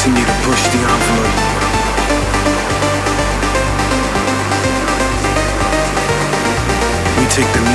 continue to push the envelope. We take the